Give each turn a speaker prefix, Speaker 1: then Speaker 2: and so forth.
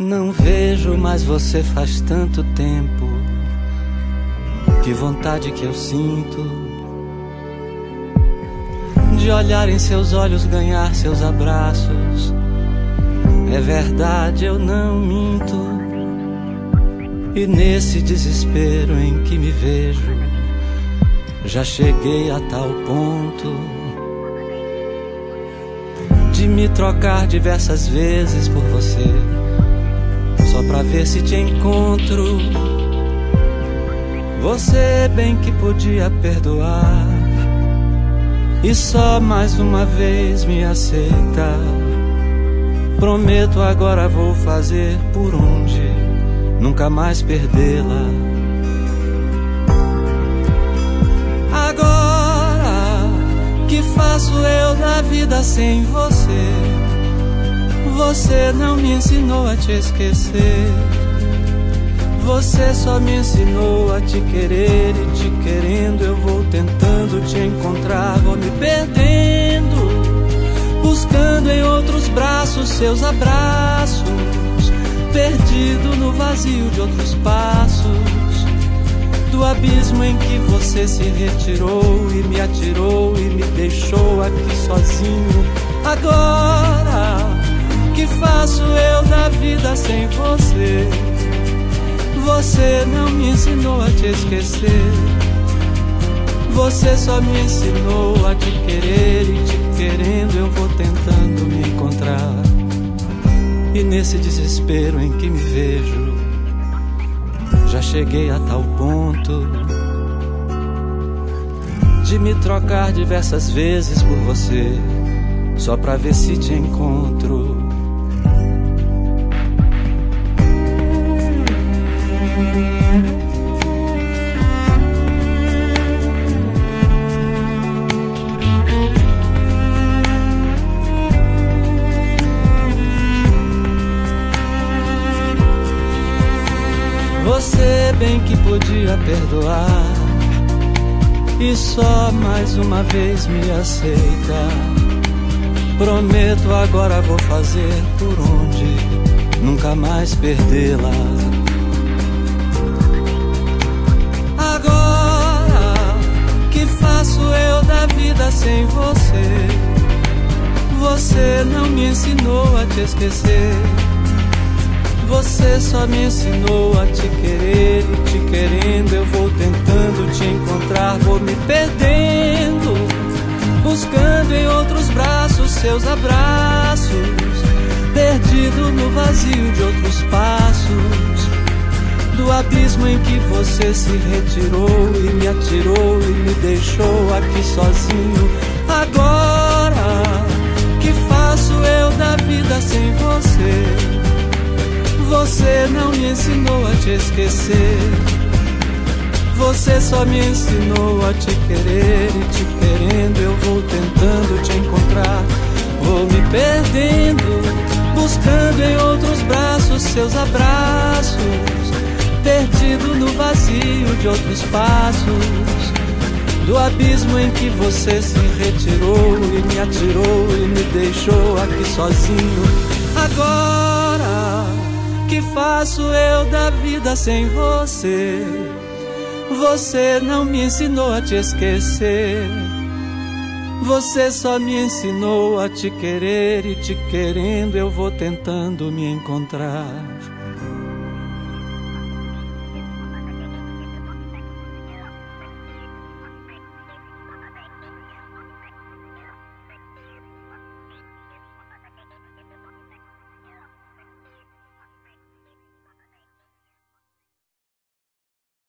Speaker 1: Não vejo mais você faz tanto tempo. Que vontade que eu sinto de olhar em seus olhos, ganhar seus abraços. É verdade, eu não minto. E nesse desespero em que me vejo, já cheguei a tal ponto de me trocar diversas vezes por você só pra ver se te encontro. Você bem que podia perdoar e só mais uma vez me aceita. Prometo agora vou fazer por onde nunca mais perdê-la. Agora que faço eu da vida sem você? Você não me ensinou a te esquecer. Você só me ensinou a te querer e te querendo eu vou tentando te encontrar, vou me perdendo, buscando em outros braços seus abraços, perdido no vazio de outros passos, do abismo em que você se retirou e me atirou e me deixou aqui sozinho. Agora vida sem você? Você não me ensinou a te esquecer. Você só me ensinou a te querer e te querendo eu vou tentando me encontrar. E nesse desespero em que me vejo, já cheguei a tal ponto de me trocar diversas vezes por você, só pra ver se te encontro. Bem que podia perdoar e só mais uma vez me aceita. Prometo agora vou fazer por onde nunca mais perdê-la. Agora que faço eu da vida sem você? Você não me ensinou a te esquecer. Você só me ensinou a te querer e te querendo eu vou tentando te encontrar, vou me perdendo, buscando em outros braços seus abraços, perdido no vazio de outros passos, do abismo em que você se retirou e me atirou e me deixou aqui sozinho. Agora me ensinou a te esquecer. Você só me ensinou a te querer e te querendo eu vou tentando te encontrar. Vou me perdendo, buscando em outros braços seus abraços, perdido no vazio de outros passos. Do abismo em que você se retirou e me atirou e me deixou aqui sozinho. Agora que faço eu da vida sem você? Você não me ensinou a te esquecer. Você só me ensinou a te querer e te querendo eu vou tentando me encontrar.